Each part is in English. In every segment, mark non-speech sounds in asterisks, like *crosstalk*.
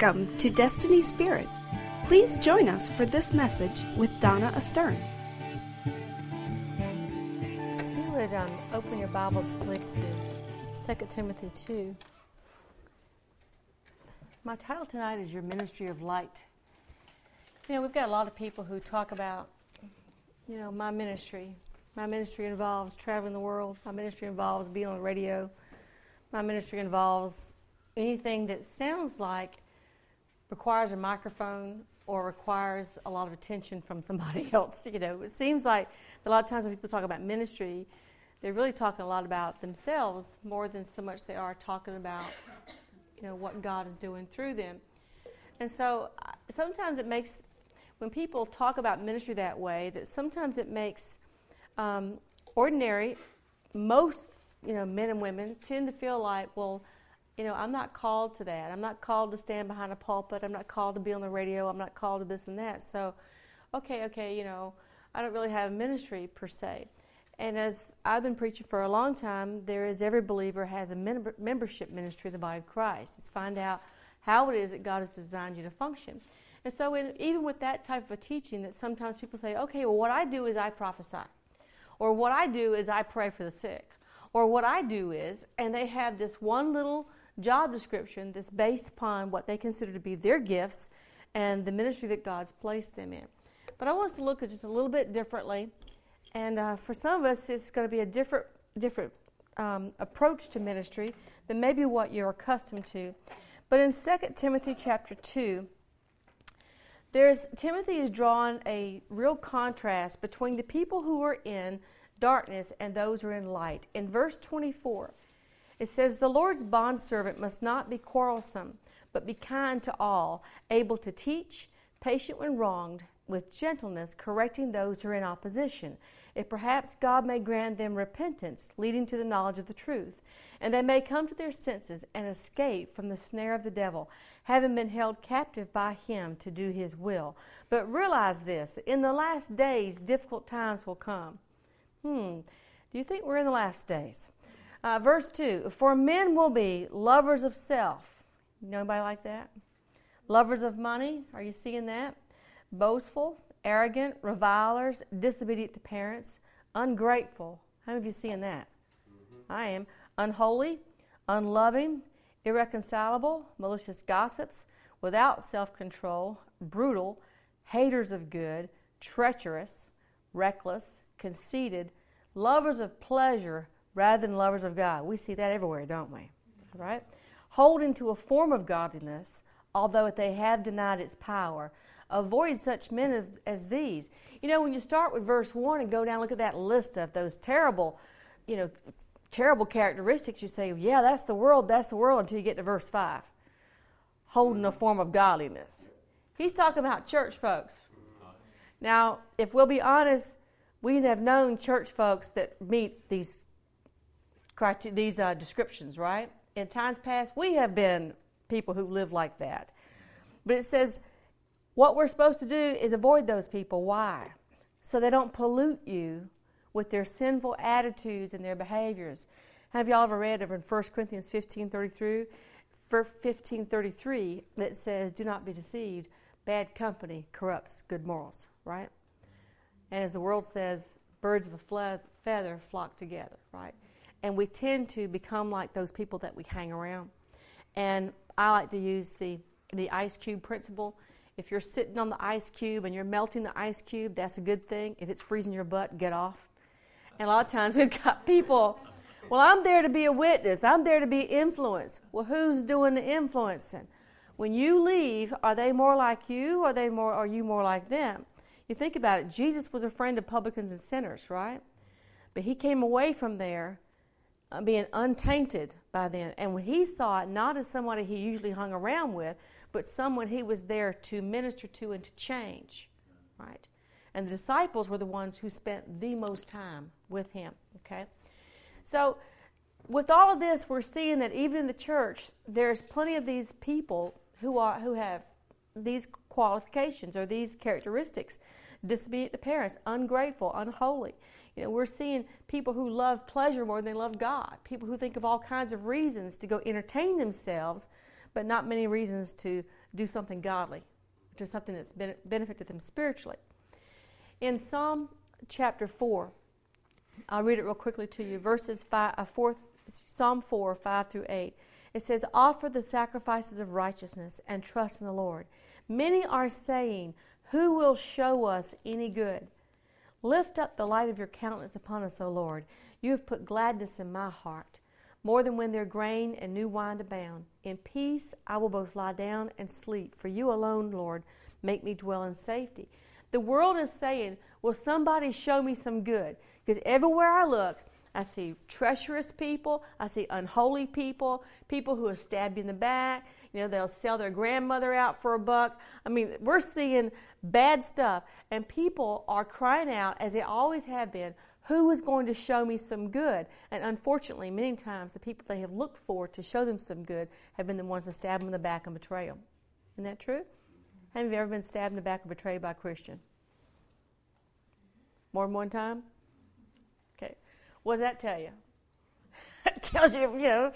Welcome to Destiny Spirit. Please join us for this message with Donna Astern. If you would um, open your Bibles, please, to 2 Timothy 2. My title tonight is Your Ministry of Light. You know, we've got a lot of people who talk about, you know, my ministry. My ministry involves traveling the world. My ministry involves being on the radio. My ministry involves anything that sounds like requires a microphone or requires a lot of attention from somebody *laughs* else. You know, it seems like a lot of times when people talk about ministry, they're really talking a lot about themselves more than so much they are talking about, you know, what God is doing through them. And so sometimes it makes, when people talk about ministry that way, that sometimes it makes um, ordinary, most, you know, men and women tend to feel like, well, you know, I'm not called to that. I'm not called to stand behind a pulpit. I'm not called to be on the radio. I'm not called to this and that. So, okay, okay, you know, I don't really have a ministry per se. And as I've been preaching for a long time, there is every believer has a member, membership ministry of the body of Christ. It's find out how it is that God has designed you to function. And so, in, even with that type of a teaching, that sometimes people say, okay, well, what I do is I prophesy, or what I do is I pray for the sick, or what I do is, and they have this one little job description that's based upon what they consider to be their gifts and the ministry that God's placed them in. But I want us to look at just a little bit differently. And uh, for some of us, it's going to be a different, different um, approach to ministry than maybe what you're accustomed to. But in 2 Timothy chapter 2, there's Timothy is drawing a real contrast between the people who are in darkness and those who are in light. In verse 24, it says, The Lord's bondservant must not be quarrelsome, but be kind to all, able to teach, patient when wronged, with gentleness correcting those who are in opposition, if perhaps God may grant them repentance, leading to the knowledge of the truth, and they may come to their senses and escape from the snare of the devil, having been held captive by him to do his will. But realize this in the last days, difficult times will come. Hmm, do you think we're in the last days? Uh, verse 2 For men will be lovers of self. Nobody like that? Lovers of money. Are you seeing that? Boastful, arrogant, revilers, disobedient to parents, ungrateful. How many of you seeing that? Mm-hmm. I am. Unholy, unloving, irreconcilable, malicious gossips, without self control, brutal, haters of good, treacherous, reckless, conceited, lovers of pleasure rather than lovers of God. We see that everywhere, don't we? Right? Holding to a form of godliness, although they have denied its power. Avoid such men as these. You know, when you start with verse 1 and go down, look at that list of those terrible, you know, terrible characteristics, you say, yeah, that's the world, that's the world, until you get to verse 5. Holding a form of godliness. He's talking about church folks. Now, if we'll be honest, we have known church folks that meet these these uh, descriptions, right? In times past, we have been people who live like that. But it says what we're supposed to do is avoid those people. Why? So they don't pollute you with their sinful attitudes and their behaviors. Have y'all ever read in 1 Corinthians 15 33, 15 33 that says, Do not be deceived. Bad company corrupts good morals, right? And as the world says, birds of a feather flock together, right? And we tend to become like those people that we hang around. And I like to use the, the ice cube principle. If you're sitting on the ice cube and you're melting the ice cube, that's a good thing. If it's freezing your butt, get off. And a lot of times *laughs* we've got people, well, I'm there to be a witness, I'm there to be influenced. Well, who's doing the influencing? When you leave, are they more like you or are they more are you more like them? You think about it, Jesus was a friend of publicans and sinners, right? But he came away from there Uh, being untainted by them. And when he saw it, not as somebody he usually hung around with, but someone he was there to minister to and to change, right? And the disciples were the ones who spent the most time with him, okay? So, with all of this, we're seeing that even in the church, there's plenty of these people who are who have these qualifications or these characteristics: disobedient to parents, ungrateful, unholy. You know, we're seeing people who love pleasure more than they love God, people who think of all kinds of reasons to go entertain themselves, but not many reasons to do something godly, to something that's benefited them spiritually. In Psalm chapter 4, I'll read it real quickly to you. Verses five, uh, four, Psalm 4, 5 through 8. It says, Offer the sacrifices of righteousness and trust in the Lord. Many are saying, Who will show us any good? Lift up the light of your countenance upon us, O Lord. You have put gladness in my heart, more than when their grain and new wine abound. In peace I will both lie down and sleep, for you alone, Lord, make me dwell in safety. The world is saying, Will somebody show me some good? Because everywhere I look, I see treacherous people. I see unholy people, people who are stabbed in the back. You know, they'll sell their grandmother out for a buck. I mean, we're seeing bad stuff. And people are crying out, as they always have been, who is going to show me some good? And unfortunately, many times the people they have looked for to show them some good have been the ones to stab them in the back and betray them. Isn't that true? Have you ever been stabbed in the back or betrayed by a Christian? More than one time? Okay. What does that tell you? *laughs* it tells you, you know,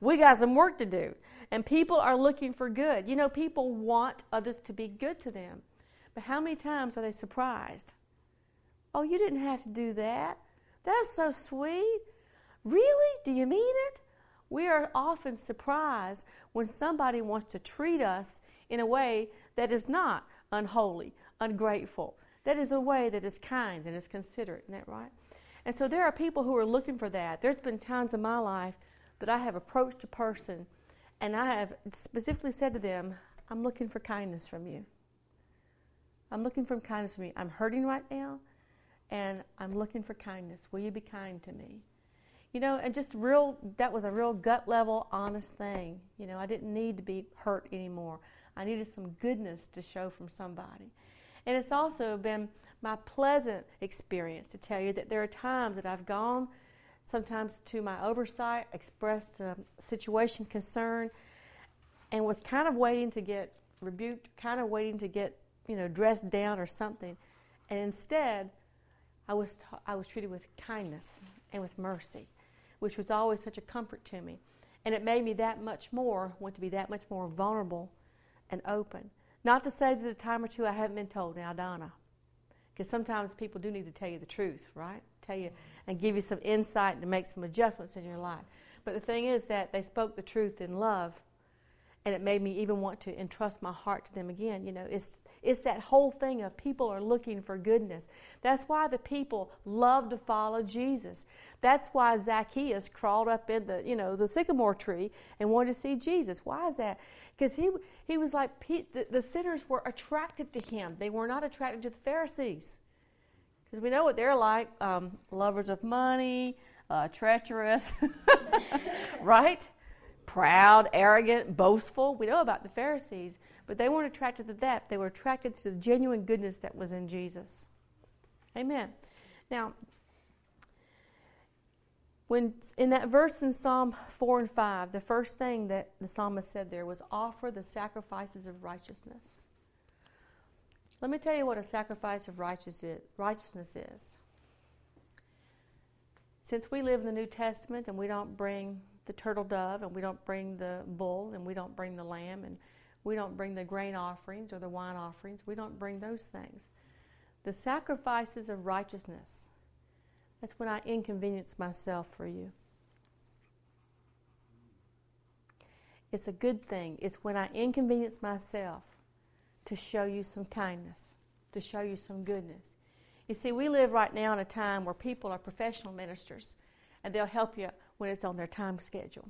we got some work to do. And people are looking for good. You know, people want others to be good to them. But how many times are they surprised? Oh, you didn't have to do that. That's so sweet. Really? Do you mean it? We are often surprised when somebody wants to treat us in a way that is not unholy, ungrateful. That is a way that is kind, that is considerate. Isn't that right? And so there are people who are looking for that. There's been times in my life that I have approached a person and I have specifically said to them, I'm looking for kindness from you. I'm looking for kindness from you. I'm hurting right now and I'm looking for kindness. Will you be kind to me? You know, and just real, that was a real gut level, honest thing. You know, I didn't need to be hurt anymore. I needed some goodness to show from somebody. And it's also been my pleasant experience to tell you that there are times that I've gone sometimes to my oversight, expressed a situation concern, and was kind of waiting to get rebuked, kind of waiting to get, you know, dressed down or something. And instead, I was, ta- I was treated with kindness and with mercy, which was always such a comfort to me. And it made me that much more, want to be that much more vulnerable and open. Not to say that a time or two I haven't been told, now, Donna, because sometimes people do need to tell you the truth, right? Tell you and give you some insight to make some adjustments in your life. But the thing is that they spoke the truth in love, and it made me even want to entrust my heart to them again. You know, it's it's that whole thing of people are looking for goodness. That's why the people love to follow Jesus. That's why Zacchaeus crawled up in the you know the sycamore tree and wanted to see Jesus. Why is that? Because he he was like the, the sinners were attracted to him. They were not attracted to the Pharisees. Because we know what they're like um, lovers of money, uh, treacherous, *laughs* right? Proud, arrogant, boastful. We know about the Pharisees, but they weren't attracted to that. They were attracted to the genuine goodness that was in Jesus. Amen. Now, when in that verse in Psalm 4 and 5, the first thing that the psalmist said there was offer the sacrifices of righteousness. Let me tell you what a sacrifice of righteousness is. Since we live in the New Testament and we don't bring the turtle dove and we don't bring the bull and we don't bring the lamb and we don't bring the grain offerings or the wine offerings, we don't bring those things. The sacrifices of righteousness, that's when I inconvenience myself for you. It's a good thing. It's when I inconvenience myself to show you some kindness, to show you some goodness. You see, we live right now in a time where people are professional ministers and they'll help you when it's on their time schedule,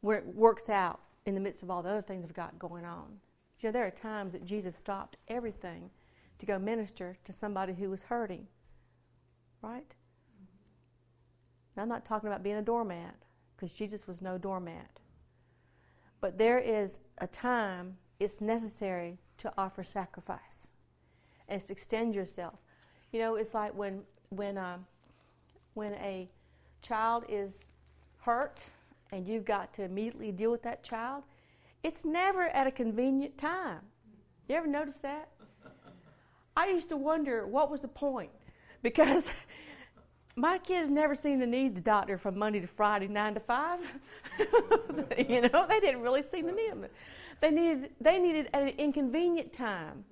where it works out in the midst of all the other things we've got going on. You know, there are times that Jesus stopped everything to go minister to somebody who was hurting, right? Now, I'm not talking about being a doormat because Jesus was no doormat. But there is a time it's necessary to offer sacrifice and to extend yourself. You know, it's like when when uh, when a child is hurt and you've got to immediately deal with that child. It's never at a convenient time. You ever notice that? I used to wonder what was the point because *laughs* my kids never seemed to need the doctor from Monday to Friday, nine to five. *laughs* you know, they didn't really seem to need them. They needed they needed an inconvenient time.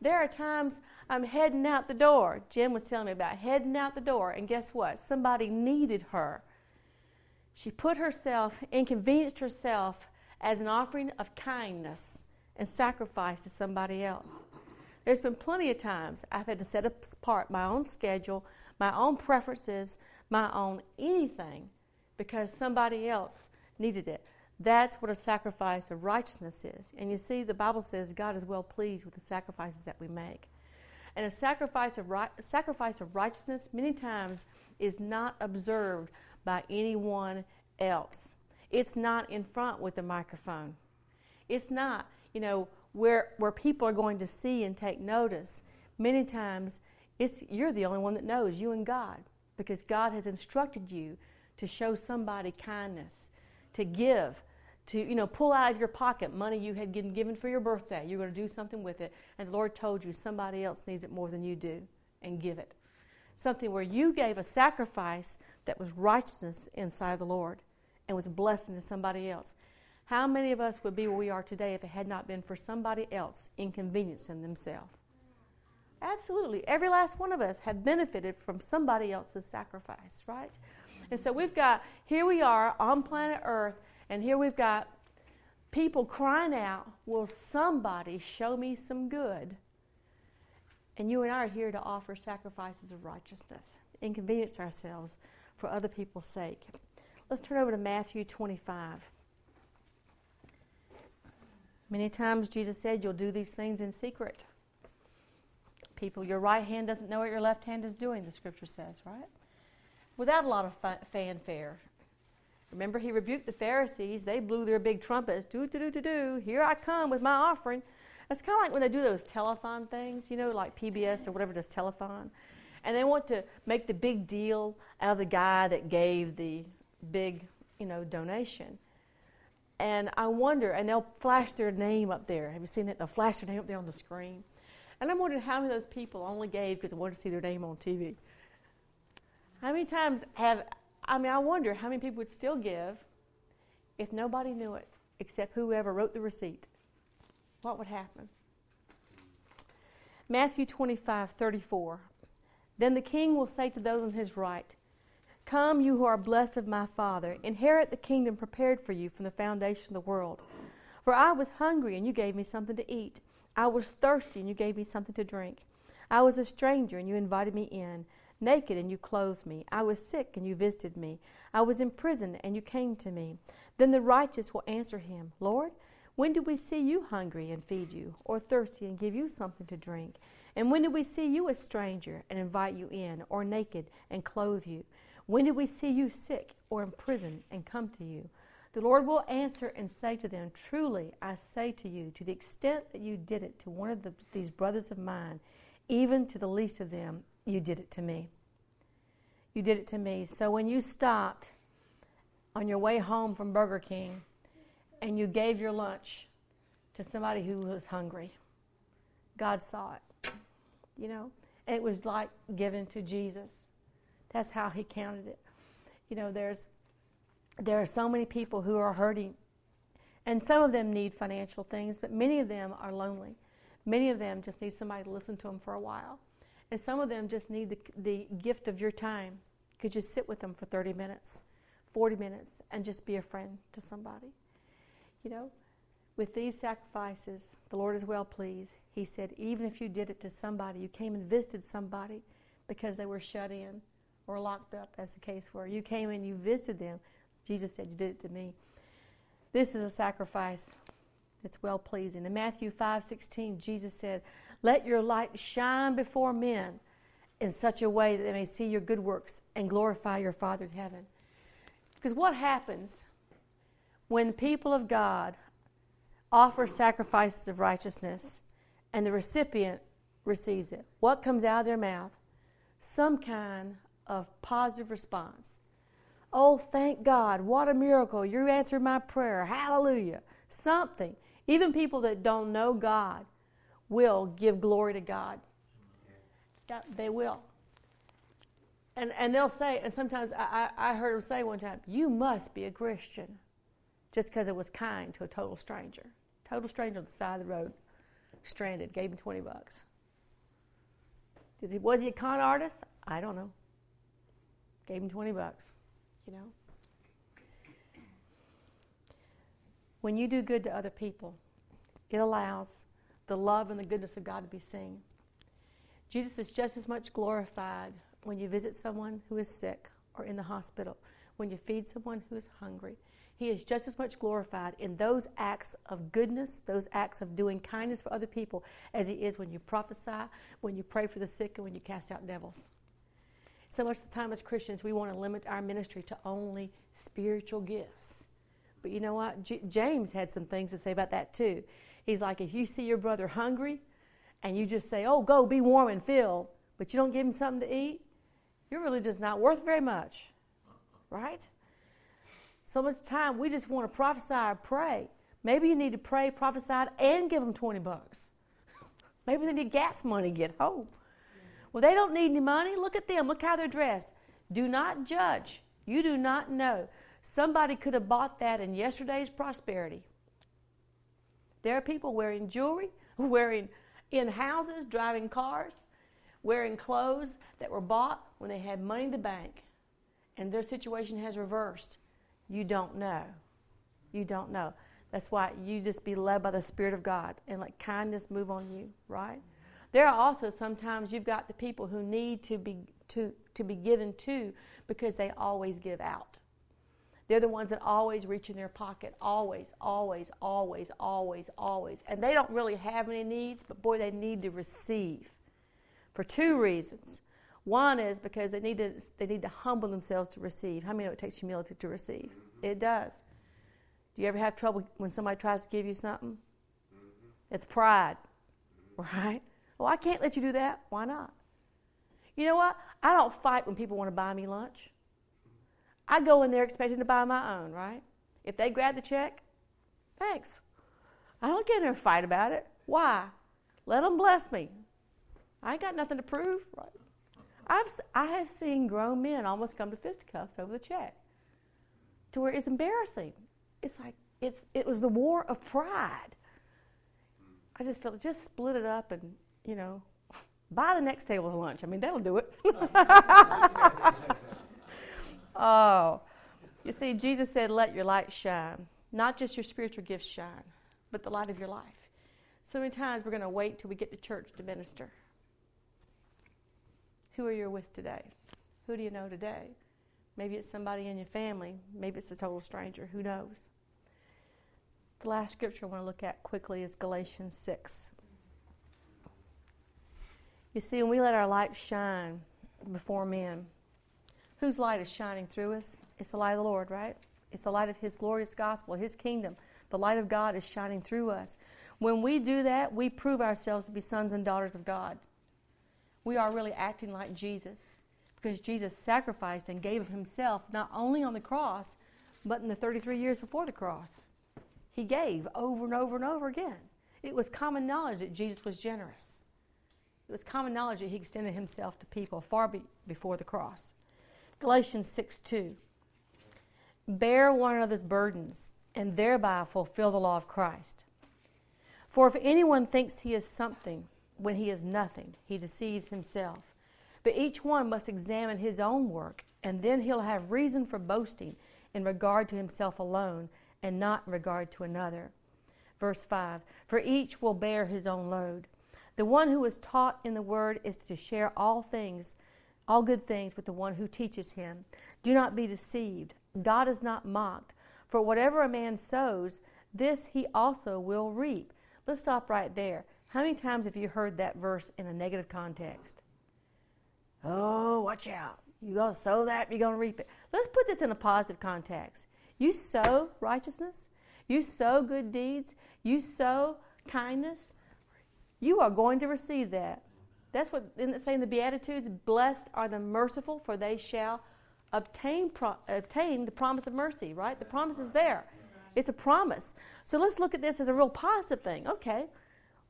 There are times I'm heading out the door. Jim was telling me about heading out the door, and guess what? Somebody needed her. She put herself, inconvenienced herself as an offering of kindness and sacrifice to somebody else. There's been plenty of times I've had to set apart my own schedule, my own preferences, my own anything because somebody else needed it. That's what a sacrifice of righteousness is. And you see, the Bible says God is well pleased with the sacrifices that we make. And a sacrifice of, sacrifice of righteousness, many times, is not observed by anyone else. It's not in front with the microphone. It's not, you know, where, where people are going to see and take notice. Many times, it's, you're the only one that knows, you and God, because God has instructed you to show somebody kindness, to give, to you know pull out of your pocket money you had been given for your birthday. You're going to do something with it, and the Lord told you somebody else needs it more than you do, and give it. Something where you gave a sacrifice that was righteousness inside the Lord and was a blessing to somebody else. How many of us would be where we are today if it had not been for somebody else inconveniencing themselves? Absolutely. Every last one of us have benefited from somebody else's sacrifice, right? And so we've got, here we are on planet Earth, and here we've got people crying out, Will somebody show me some good? And you and I are here to offer sacrifices of righteousness, inconvenience ourselves for other people's sake. Let's turn over to Matthew 25. Many times Jesus said, You'll do these things in secret. People, your right hand doesn't know what your left hand is doing, the scripture says, right? without a lot of fanfare. Remember, he rebuked the Pharisees. They blew their big trumpets. Do, do, do, do, do. Here I come with my offering. It's kind of like when they do those telethon things, you know, like PBS or whatever does telethon. And they want to make the big deal out of the guy that gave the big, you know, donation. And I wonder, and they'll flash their name up there. Have you seen that? They'll flash their name up there on the screen. And I'm wondering how many of those people only gave because they wanted to see their name on TV. How many times have, I mean, I wonder how many people would still give if nobody knew it except whoever wrote the receipt? What would happen? Matthew 25, 34. Then the king will say to those on his right, Come, you who are blessed of my Father, inherit the kingdom prepared for you from the foundation of the world. For I was hungry, and you gave me something to eat. I was thirsty, and you gave me something to drink. I was a stranger, and you invited me in naked and you clothed me. I was sick and you visited me. I was in prison and you came to me. Then the righteous will answer him, Lord, when did we see you hungry and feed you, or thirsty and give you something to drink? And when did we see you a stranger and invite you in, or naked and clothe you? When did we see you sick or in prison and come to you? The Lord will answer and say to them, Truly I say to you, to the extent that you did it to one of the, these brothers of mine, even to the least of them, you did it to me. You did it to me. So when you stopped on your way home from Burger King and you gave your lunch to somebody who was hungry, God saw it. You know? It was like given to Jesus. That's how he counted it. You know, there's there are so many people who are hurting and some of them need financial things, but many of them are lonely. Many of them just need somebody to listen to them for a while. And some of them just need the, the gift of your time. Could you sit with them for 30 minutes, 40 minutes, and just be a friend to somebody? You know, with these sacrifices, the Lord is well pleased. He said, even if you did it to somebody, you came and visited somebody because they were shut in or locked up, as the case were. You came and you visited them. Jesus said, You did it to me. This is a sacrifice that's well pleasing. In Matthew 5 16, Jesus said, let your light shine before men in such a way that they may see your good works and glorify your Father in heaven. Because what happens when the people of God offer sacrifices of righteousness and the recipient receives it? What comes out of their mouth? Some kind of positive response. Oh, thank God. What a miracle. You answered my prayer. Hallelujah. Something. Even people that don't know God will give glory to God. Yeah, they will. And, and they'll say, and sometimes I, I, I heard them say one time, you must be a Christian just because it was kind to a total stranger. Total stranger on the side of the road, stranded, gave him 20 bucks. Did he, was he a con artist? I don't know. Gave him 20 bucks, you know. When you do good to other people, it allows the love and the goodness of God to be seen. Jesus is just as much glorified when you visit someone who is sick or in the hospital, when you feed someone who is hungry. He is just as much glorified in those acts of goodness, those acts of doing kindness for other people, as He is when you prophesy, when you pray for the sick, and when you cast out devils. So much of the time as Christians, we want to limit our ministry to only spiritual gifts. But you know what? J- James had some things to say about that too. He's like, if you see your brother hungry and you just say, oh, go be warm and fill, but you don't give him something to eat, you're really just not worth very much. Right? So much time we just want to prophesy or pray. Maybe you need to pray, prophesy, and give them 20 bucks. *laughs* Maybe they need gas money to get home. Well, they don't need any money. Look at them. Look how they're dressed. Do not judge. You do not know. Somebody could have bought that in yesterday's prosperity. There are people wearing jewelry, *laughs* wearing in houses, driving cars, wearing clothes that were bought when they had money in the bank, and their situation has reversed. You don't know. You don't know. That's why you just be led by the Spirit of God and let kindness move on you, right? There are also sometimes you've got the people who need to be to, to be given to because they always give out. They're the ones that always reach in their pocket, always, always, always, always, always. And they don't really have any needs, but boy, they need to receive for two reasons. One is because they need to they need to humble themselves to receive. How many know it takes humility to receive? Mm-hmm. It does. Do you ever have trouble when somebody tries to give you something? Mm-hmm. It's pride, right? Well, I can't let you do that. Why not? You know what? I don't fight when people want to buy me lunch. I go in there expecting to buy my own, right? If they grab the check, thanks. I don't get in and fight about it. Why? Let them bless me. I ain't got nothing to prove, right? I've, I have seen grown men almost come to fisticuffs over the check to where it's embarrassing. It's like it's, it was the war of pride. I just felt just split it up and, you know, buy the next table's lunch. I mean, that'll do it. *laughs* Oh, you see, Jesus said, Let your light shine. Not just your spiritual gifts shine, but the light of your life. So many times we're going to wait till we get to church to minister. Who are you with today? Who do you know today? Maybe it's somebody in your family. Maybe it's a total stranger. Who knows? The last scripture I want to look at quickly is Galatians 6. You see, when we let our light shine before men, Whose light is shining through us? It's the light of the Lord, right? It's the light of His glorious gospel, His kingdom. The light of God is shining through us. When we do that, we prove ourselves to be sons and daughters of God. We are really acting like Jesus because Jesus sacrificed and gave of Himself not only on the cross, but in the 33 years before the cross. He gave over and over and over again. It was common knowledge that Jesus was generous. It was common knowledge that He extended Himself to people far be- before the cross. Galatians 6 2. Bear one another's burdens and thereby fulfill the law of Christ. For if anyone thinks he is something when he is nothing, he deceives himself. But each one must examine his own work, and then he'll have reason for boasting in regard to himself alone and not in regard to another. Verse 5 For each will bear his own load. The one who is taught in the word is to share all things all good things with the one who teaches him. Do not be deceived. God is not mocked. For whatever a man sows, this he also will reap. Let's stop right there. How many times have you heard that verse in a negative context? Oh, watch out. You're going to sow that, you're going to reap it. Let's put this in a positive context. You sow righteousness, you sow good deeds, you sow kindness, you are going to receive that. That's what, it saying the Beatitudes? Blessed are the merciful, for they shall obtain, pro, obtain the promise of mercy, right? The promise is there. It's a promise. So let's look at this as a real positive thing. Okay,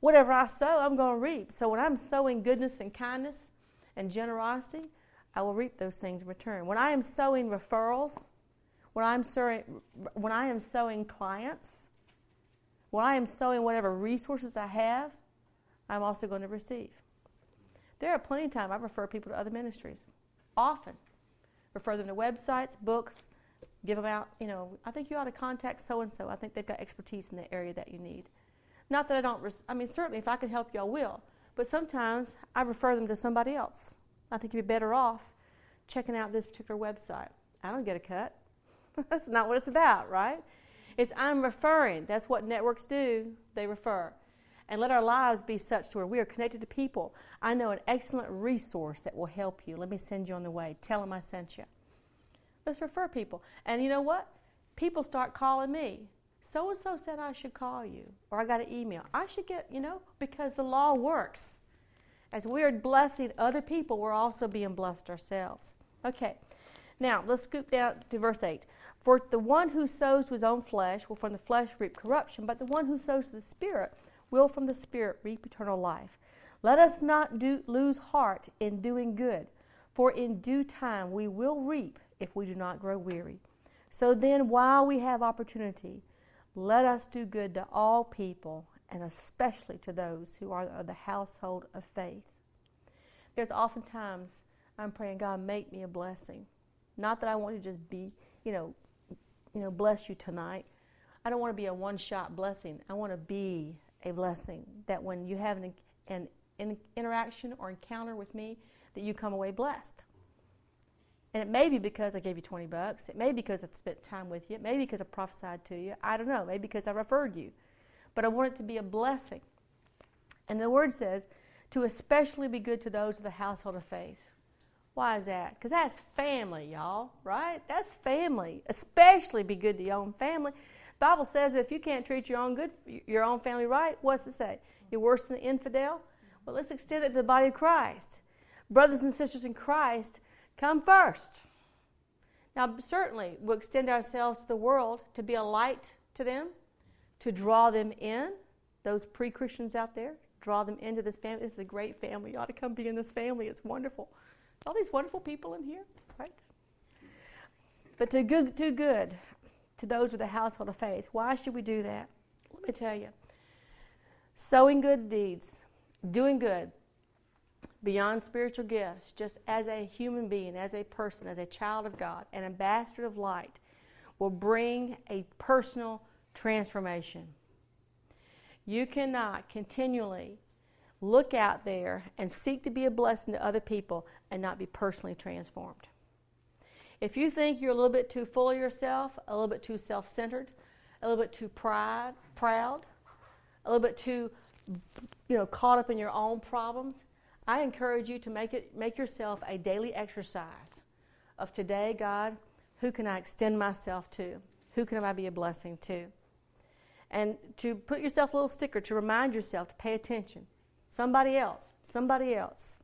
whatever I sow, I'm going to reap. So when I'm sowing goodness and kindness and generosity, I will reap those things in return. When I am sowing referrals, when I'm sowing, when I am sowing clients, when I am sowing whatever resources I have, I'm also going to receive. There are plenty of times I refer people to other ministries, often. Refer them to websites, books, give them out. You know, I think you ought to contact so and so. I think they've got expertise in the area that you need. Not that I don't, res- I mean, certainly if I can help you, I will. But sometimes I refer them to somebody else. I think you'd be better off checking out this particular website. I don't get a cut. *laughs* That's not what it's about, right? It's I'm referring. That's what networks do. They refer. And let our lives be such to where we are connected to people. I know an excellent resource that will help you. Let me send you on the way. Tell them I sent you. Let's refer people. And you know what? People start calling me. So and so said I should call you, or I got an email. I should get, you know, because the law works. As we are blessing other people, we're also being blessed ourselves. Okay, now let's scoop down to verse 8. For the one who sows to his own flesh will from the flesh reap corruption, but the one who sows to the Spirit will from the Spirit reap eternal life. Let us not do, lose heart in doing good, for in due time we will reap if we do not grow weary. So then, while we have opportunity, let us do good to all people, and especially to those who are of the household of faith. There's oftentimes I'm praying, God, make me a blessing. Not that I want to just be, you know, you know, bless you tonight. I don't want to be a one-shot blessing. I want to be a blessing. That when you have an, an, an interaction or encounter with me, that you come away blessed. And it may be because I gave you 20 bucks. It may be because I've spent time with you. It may be because I prophesied to you. I don't know. Maybe because I referred you. But I want it to be a blessing. And the word says, to especially be good to those of the household of faith. Why is that? Because that's family, y'all, right? That's family. Especially be good to your own family. Bible says if you can't treat your own good your own family right, what's it say? You're worse than an infidel? Well, let's extend it to the body of Christ. Brothers and sisters in Christ, come first. Now, certainly, we'll extend ourselves to the world to be a light to them, to draw them in, those pre Christians out there, draw them into this family. This is a great family. You ought to come be in this family. It's wonderful. All these wonderful people in here, right? But to good, do good to those of the household of faith. Why should we do that? Let me tell you. Sowing good deeds, doing good, beyond spiritual gifts, just as a human being, as a person, as a child of God, an ambassador of light, will bring a personal transformation. You cannot continually look out there and seek to be a blessing to other people and not be personally transformed. If you think you're a little bit too full of yourself, a little bit too self centered, a little bit too pride, proud, a little bit too you know, caught up in your own problems, I encourage you to make it make yourself a daily exercise of today, God, who can I extend myself to? Who can I be a blessing to? And to put yourself a little sticker to remind yourself to pay attention. Somebody else, somebody else.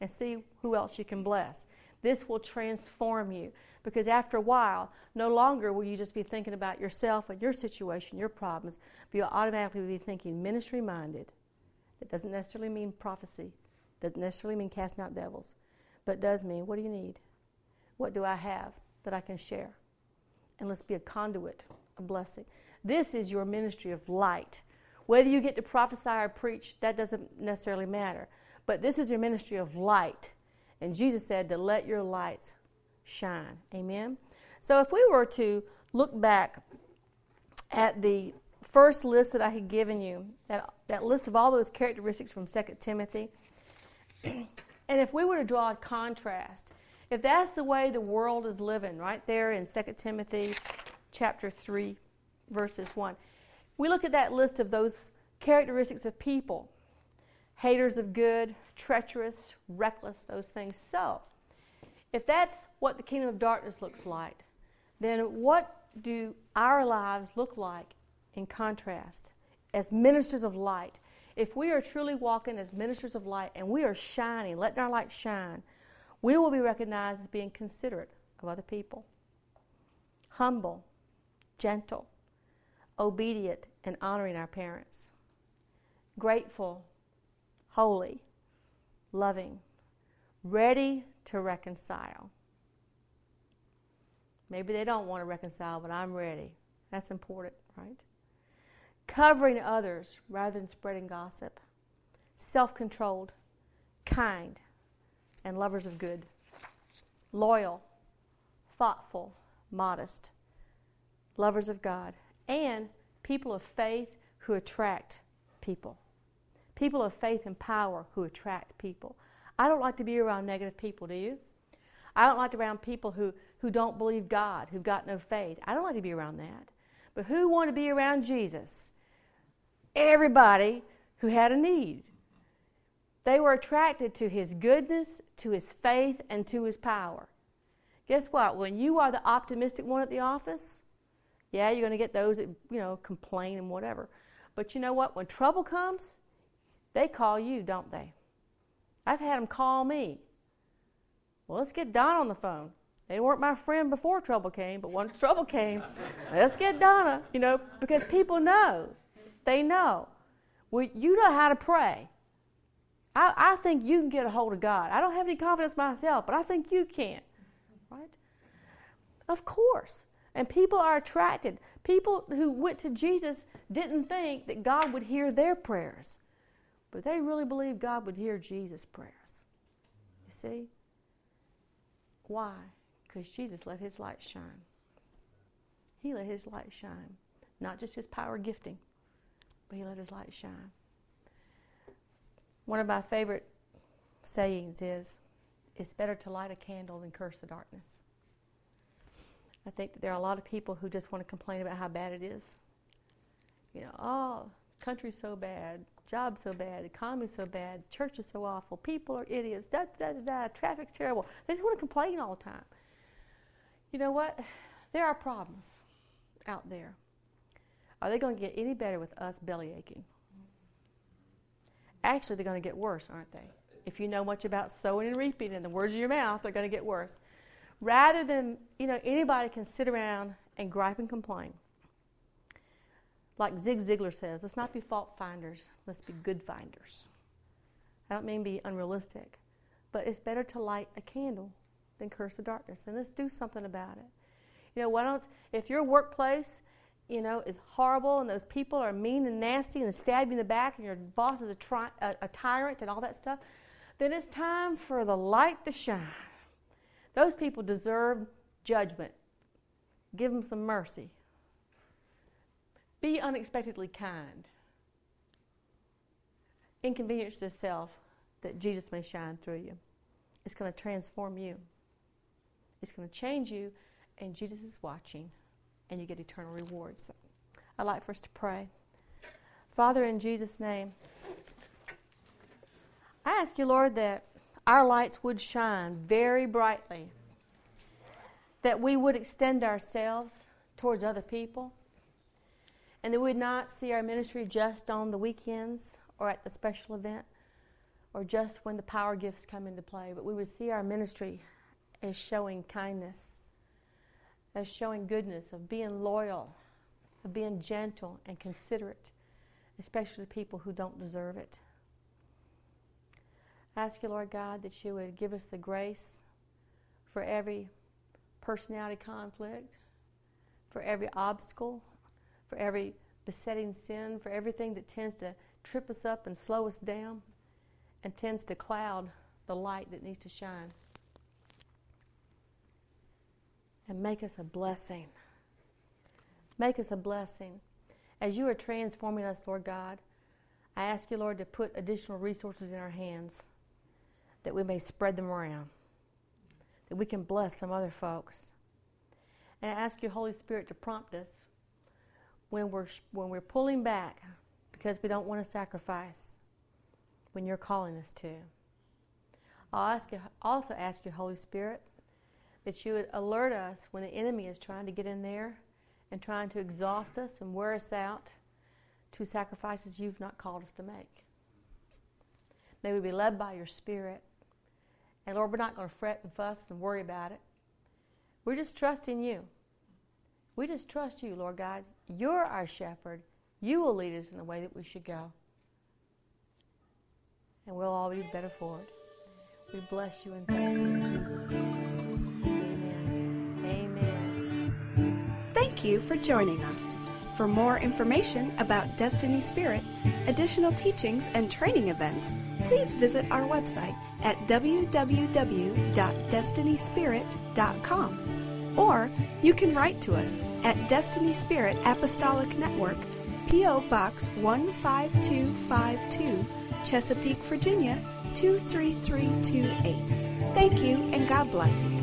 And see who else you can bless. This will transform you because after a while, no longer will you just be thinking about yourself and your situation, your problems, but you'll automatically be thinking ministry minded. That doesn't necessarily mean prophecy, doesn't necessarily mean casting out devils, but does mean what do you need? What do I have that I can share? And let's be a conduit, a blessing. This is your ministry of light. Whether you get to prophesy or preach, that doesn't necessarily matter. But this is your ministry of light. And Jesus said to let your lights shine. Amen? So if we were to look back at the first list that I had given you, that, that list of all those characteristics from 2 Timothy, *clears throat* and if we were to draw a contrast, if that's the way the world is living, right there in 2 Timothy chapter 3, verses 1, we look at that list of those characteristics of people haters of good, treacherous, reckless, those things. So, if that's what the kingdom of darkness looks like, then what do our lives look like in contrast as ministers of light? If we are truly walking as ministers of light and we are shining, letting our light shine, we will be recognized as being considerate of other people, humble, gentle, obedient, and honoring our parents, grateful, holy, loving, ready to reconcile. Maybe they don't want to reconcile, but I'm ready. That's important, right? Covering others rather than spreading gossip. Self controlled, kind, and lovers of good. Loyal, thoughtful, modest, lovers of God, and people of faith who attract people. People of faith and power who attract people. I don't like to be around negative people, do you? I don't like to be around people who, who don't believe God, who've got no faith. I don't like to be around that. But who want to be around Jesus? Everybody who had a need. They were attracted to his goodness, to his faith, and to his power. Guess what? When you are the optimistic one at the office, yeah, you're going to get those that, you know, complain and whatever. But you know what? When trouble comes, they call you, don't they? I've had them call me. Well, let's get Donna on the phone. They weren't my friend before trouble came, but once trouble came, *laughs* let's get Donna, you know, because people know. They know. Well, you know how to pray. I, I think you can get a hold of God. I don't have any confidence myself, but I think you can. Right? Of course. And people are attracted. People who went to Jesus didn't think that God would hear their prayers, but they really believed God would hear Jesus' prayers. You see? Why? Because Jesus let his light shine. He let his light shine. Not just his power gifting, but he let his light shine. One of my favorite sayings is it's better to light a candle than curse the darkness. I think that there are a lot of people who just want to complain about how bad it is. You know, oh, country's so bad, job's so bad, economy's so bad, church is so awful, people are idiots, da da da da, traffic's terrible. They just want to complain all the time. You know what? There are problems out there. Are they going to get any better with us belly aching? Actually, they're going to get worse, aren't they? If you know much about sowing and reaping and the words of your mouth, they're going to get worse rather than, you know, anybody can sit around and gripe and complain. Like Zig Ziglar says, let's not be fault finders, let's be good finders. I don't mean be unrealistic, but it's better to light a candle than curse the darkness. And let's do something about it. You know, why don't, if your workplace, you know, is horrible and those people are mean and nasty and stab you in the back and your boss is a, tri- a, a tyrant and all that stuff, then it's time for the light to shine those people deserve judgment. Give them some mercy. Be unexpectedly kind. Inconvenience yourself that Jesus may shine through you. It's going to transform you. It's going to change you, and Jesus is watching, and you get eternal rewards. I'd like for us to pray. Father, in Jesus' name, I ask you, Lord, that our lights would shine very brightly, that we would extend ourselves towards other people, and that we would not see our ministry just on the weekends or at the special event or just when the power gifts come into play, but we would see our ministry as showing kindness, as showing goodness, of being loyal, of being gentle and considerate, especially to people who don't deserve it. I ask you, Lord God, that you would give us the grace for every personality conflict, for every obstacle, for every besetting sin, for everything that tends to trip us up and slow us down and tends to cloud the light that needs to shine. And make us a blessing. Make us a blessing. As you are transforming us, Lord God, I ask you, Lord, to put additional resources in our hands that we may spread them around, that we can bless some other folks. And I ask you, Holy Spirit, to prompt us when we're, when we're pulling back because we don't want to sacrifice when you're calling us to. I'll ask you, also ask you, Holy Spirit, that you would alert us when the enemy is trying to get in there and trying to exhaust us and wear us out to sacrifices you've not called us to make. May we be led by your Spirit and Lord, we're not going to fret and fuss and worry about it. We're just trusting you. We just trust you, Lord God. You're our shepherd. You will lead us in the way that we should go. And we'll all be better for it. We bless you and thank you. in Jesus' name. Amen. Amen. Thank you for joining us. For more information about Destiny Spirit, additional teachings, and training events, please visit our website at www.destinyspirit.com. Or you can write to us at Destiny Spirit Apostolic Network, P.O. Box 15252, Chesapeake, Virginia 23328. Thank you and God bless you.